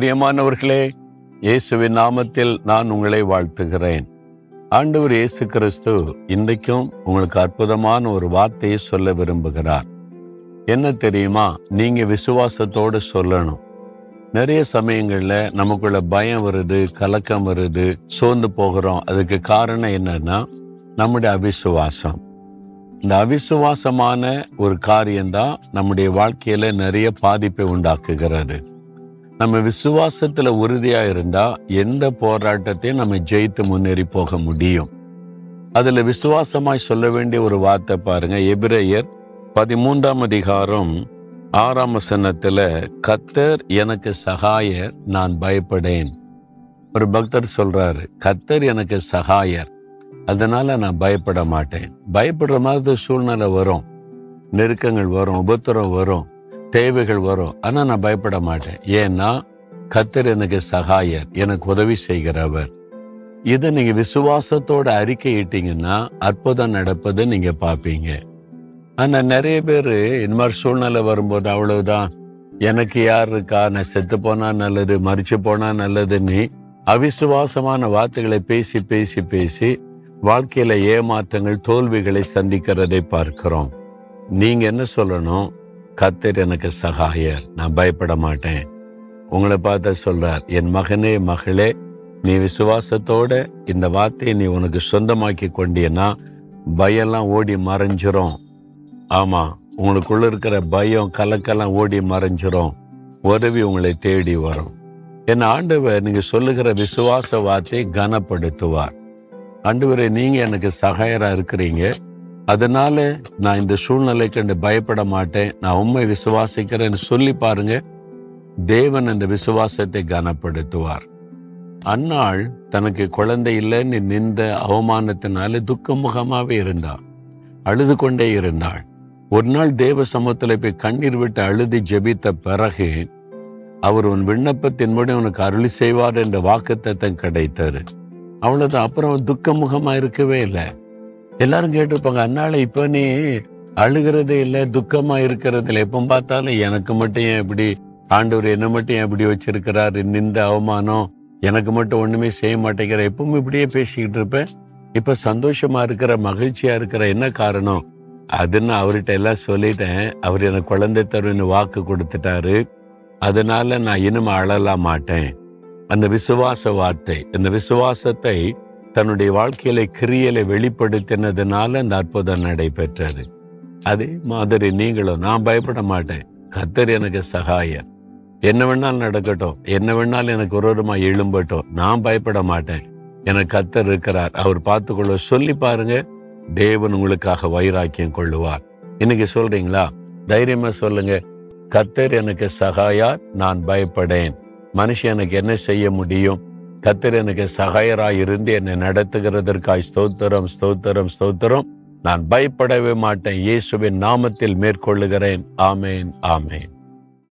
பிரியமானவர்களே இயேசுவின் நாமத்தில் நான் உங்களை வாழ்த்துகிறேன். ஆண்டவர் இயேசு கிறிஸ்து இன்றைக்கும் உங்களுக்கு அற்புதமான ஒரு வார்த்தையை சொல்ல விரும்புகிறார். என்ன தெரியுமா? நீங்க விசுவாசத்தோடு சொல்லணும். நிறைய சமயங்களில் நமக்குள்ள பயம் வருது கலக்கம் வருது சோர்ந்து போகிறோம். அதுக்கு காரணம் என்னன்னா நம்முடைய அவிசுவாசம். இந்த அவிசுவாசமான ஒரு காரியம்தான் நம்முடைய வாழ்க்கையில நிறைய பாதிப்பை உண்டாக்குகிறது. நம்ம விசுவாசத்துல உறுதியா இருந்தா எந்த போராட்டத்தையும் நம்ம ஜெயித்து முன்னேறி போக முடியும். அதுல விசுவாசமாய் சொல்ல வேண்டிய ஒரு வார்த்தை பாருங்க. எபிரேயர் பதிமூன்றாம் அதிகாரம் ஆறாம் வசனத்துல கத்தர் எனக்கு சகாயர் நான் பயப்படேன். ஒரு பக்தர் சொல்றாரு கத்தர் எனக்கு சகாயர் அதனால நான் பயப்பட மாட்டேன். பயப்படுற மாதிரி சூழ்நிலை வரும். நெருக்கங்கள் வரும் உபத்திரம் வரும். தேவைகள் வரும். ஆனா நான் பயப்பட மாட்டேன். ஏன்னா கத்தர் எனக்கு சகாயர் எனக்கு உதவி செய்கிறவர். இதை நீங்க விசுவாசத்தோட அறிக்கையிட்டீங்கன்னா அற்புதம் நடப்பதை நீங்க பார்ப்பீங்க. ஆனா நிறைய பேர் இந்த மாதிரி சூழ்நிலை வரும்போது அவ்வளவுதான். எனக்கு யார் இருக்கா? நான் செத்து போனா நல்லது மறிச்சு போனா நல்லதுன்னு அவிசுவாசமான வார்த்தைகளை பேசி பேசி பேசி வாழ்க்கையில ஏமாற்றங்கள் தோல்விகளை சந்திக்கிறதை பார்க்கிறோம். நீங்க என்ன சொல்லணும்? கத்தர் எனக்கு சகாயர். நான் பயப்பட மாட்டேன். உங்களை பார்த்த சொல்றார் என் மகனே மகளே நீ விசுவாசத்தோட இந்த வார்த்தையை நீ உனக்கு சொந்தமாக்கி கொண்டியன்னா பயம்லாம் ஓடி மறைஞ்சிரும். ஆமா உங்களுக்குள்ள இருக்கிற பயம் கலக்கெல்லாம் ஓடி மறைஞ்சிரும். உதவி உங்களை தேடி வரும். என் ஆண்டவர் நீங்க சொல்லுகிற விசுவாச வார்த்தையை கனப்படுத்துவார். ஆண்டவரே நீங்க எனக்கு சகாயரா இருக்கிறீங்க. அதனால நான் இந்த சூழ்நிலை கண்டு பயப்பட மாட்டேன். நான் உண்மை விசுவாசிக்கிறேன்னு சொல்லி பாருங்க. தேவன் அந்த விசுவாசத்தை கனப்படுத்துவார். அன்னாள் தனக்கு குழந்தை இல்லைன்னு நின்ற அவமானத்தினால துக்கமுகமாவே இருந்தாள் அழுது கொண்டே இருந்தாள். ஒரு நாள் தேவ சமூகத்தில் போய் கண்ணீர் விட்டு அழுது ஜெபித்த பிறகு அவர் உன் விண்ணப்பத்தின் மூலம் உனக்கு அருளி செய்வார் என்ற வாக்குத்தத்தம் கிடைத்தாரு அவ்வளவுதான். அப்புறம் துக்கமுகமா இருக்கவே இல்லை. எல்லாரும் கேட்டிருப்பாங்க அண்ணால இப்ப நீ அழுகிறதே இல்லை துக்கமா இருக்கிறது இல்லை. எப்போ பார்த்தாலும் எனக்கு மட்டும் ஏன் இப்படி ஆண்டவர் என்ன மட்டும் ஏன் இப்படி வச்சிருக்கிறாரு? நிந்த அவமானம் எனக்கு மட்டும் ஒண்ணுமே செய்ய மாட்டேங்கிற. எப்பவும் இப்படியே பேசிக்கிட்டு இருப்பேன். இப்ப சந்தோஷமா இருக்கிற மகிழ்ச்சியா இருக்கிற என்ன காரணம்? அதுன்னு அவர்கிட்ட எல்லாம் சொல்லிட்டேன். அவர் எனக்கு குழந்தை தருன்னு வாக்கு கொடுத்துட்டாரு. அதனால நான் இனிமே அழலாம் மாட்டேன். அந்த விசுவாச வார்த்தை அந்த விசுவாசத்தை தன்னுடைய வாழ்க்கையில கிரியலை வெளிப்படுத்தினதுனால அந்த அற்புதம் நடைபெற்றது. அதே மாதிரி நீங்களும் நான் பயப்பட மாட்டேன். கத்தர் எனக்கு சகாயர் என்ன வேணாலும் நடக்கட்டும். என்ன வேணாலும் எனக்கு விரோதமா எழும்பட்டும். நான் பயப்பட மாட்டேன். எனக்கு கத்தர் இருக்கிறார். அவர் பார்த்துக்கொள்ள சொல்லி பாருங்க. தேவன் உங்களுக்காக வைராக்கியம் கொள்ளுவார். இன்னைக்கு சொல்றீங்களா? தைரியமா சொல்லுங்க. கத்தர் எனக்கு சகாயார் நான் பயப்படேன். மனுஷன் எனக்கு என்ன செய்ய முடியும்? கத்தர் எனக்கு சகாயராய் இருந்து என்னை நடத்துகிறதற்காய் ஸ்தோத்திரம் ஸ்தோத்திரம் ஸ்தோத்திரம். நான் பயப்படவே மாட்டேன். இயேசுவின் நாமத்தில் மேற்கொள்ளுகிறேன். ஆமேன் ஆமேன்.